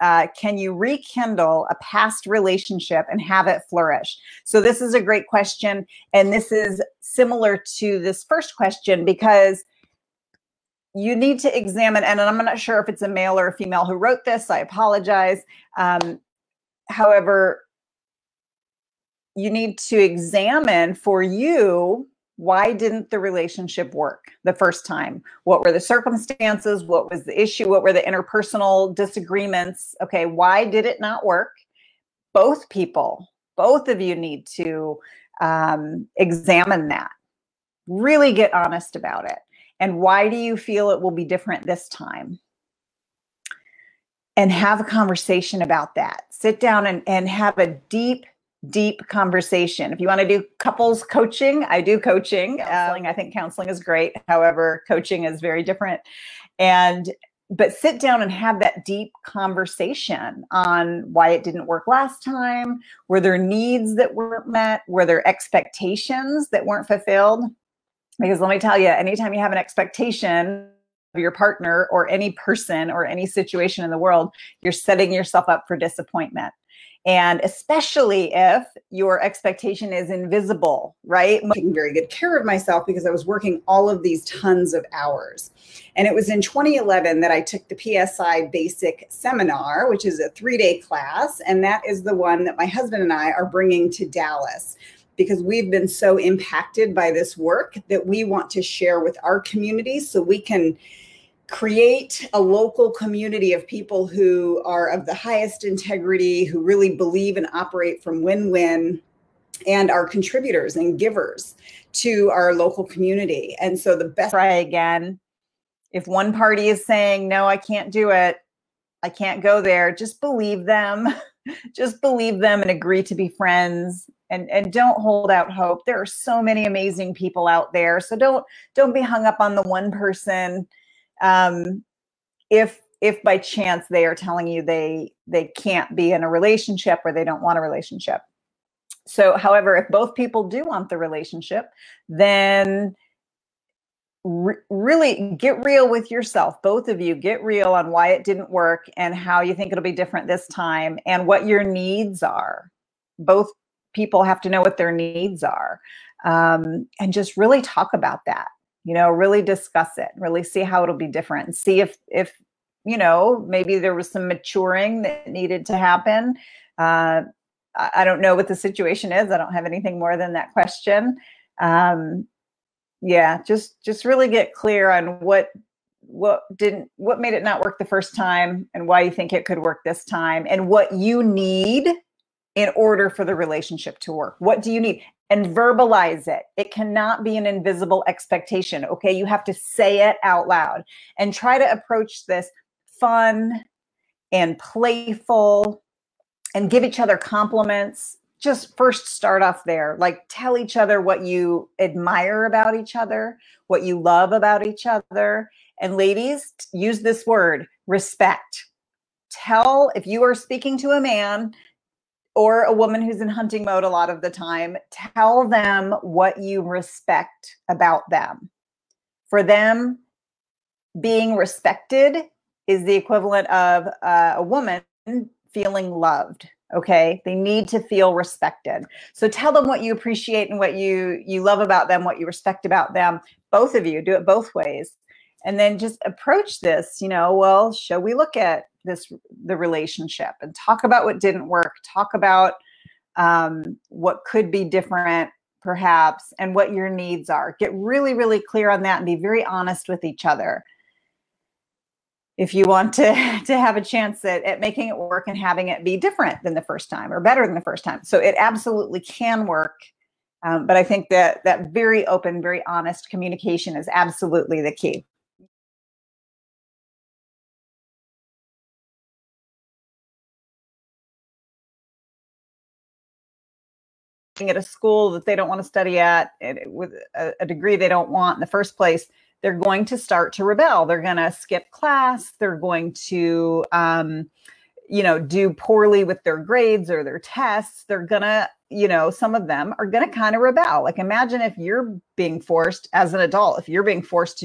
uh, can you rekindle a past relationship and have it flourish? So, this is a great question. And this is similar to this first question because you need to examine, and I'm not sure if it's a male or a female who wrote this, so I apologize. Um, however, you need to examine for you why didn't the relationship work the first time? What were the circumstances? What was the issue? What were the interpersonal disagreements? Okay why did it not work? Both people both of you need to um, examine that. Really get honest about it. And why do you feel it will be different this time? And have a conversation about that. Sit down and, and have a deep deep conversation. If you want to do couples coaching, I do coaching. Counseling, um, I think counseling is great. However, coaching is very different. And but sit down and have that deep conversation on why it didn't work last time. Were there needs that weren't met? Were there expectations that weren't fulfilled? Because let me tell you, anytime you have an expectation of your partner or any person or any situation in the world, you're setting yourself up for disappointment. And especially if your expectation is invisible, right? Taking very good care of myself because I was working all of these tons of hours. And it was in 2011 that I took the PSI Basic Seminar, which is a three day class. And that is the one that my husband and I are bringing to Dallas because we've been so impacted by this work that we want to share with our community so we can create a local community of people who are of the highest integrity, who really believe and operate from win win, and are contributors and givers to our local community. And so the best. Try again. If one party is saying, no, I can't do it, I can't go there, just believe them. just believe them and agree to be friends and and don't hold out hope there are so many amazing people out there so don't don't be hung up on the one person um, if if by chance they are telling you they they can't be in a relationship or they don't want a relationship. So however if both people do want the relationship then re- really get real with yourself both of you. Get real on why it didn't work and how you think it'll be different this time and what your needs are. Both people have to know what their needs are. Um, and just really talk about that you know really discuss it really see how it'll be different see if if you know maybe there was some maturing that needed to happen uh, I don't know what the situation is. I don't have anything more than that question. Um, yeah, just just really get clear on what what didn't what made it not work the first time and why you think it could work this time and what you need in order for the relationship to work. What do you need? and verbalize it. It cannot be an invisible expectation. Okay. You have to say it out loud and try to approach this fun and playful and give each other compliments. Just first start off there. Like tell each other what you admire about each other, what you love about each other. And ladies, use this word respect. Tell if you are speaking to a man, or a woman who's in hunting mode a lot of the time, tell them what you respect about them. For them, being respected is the equivalent of uh, a woman feeling loved okay? They need to feel respected. So tell them what you appreciate and what you you love about them what you respect about them. Both of you do it both ways. And then just approach this you know well shall we look at this the relationship and talk about what didn't work talk about um, what could be different perhaps and what your needs are. Get really really clear on that and be very honest with each other. If you want to to have a chance at, at making it work and having it be different than the first time or better than the first time. So it absolutely can work um, but i think that that very open very honest communication is absolutely the key at a school that they don't want to study at with a, degree they don't want in the first place, they're going to start to rebel. They're going to skip class. They're going to, um, you know, do poorly with their grades or their tests. They're going to, you know, some of them are going to kind of rebel. Like imagine if you're being forced as an adult, if you're being forced to do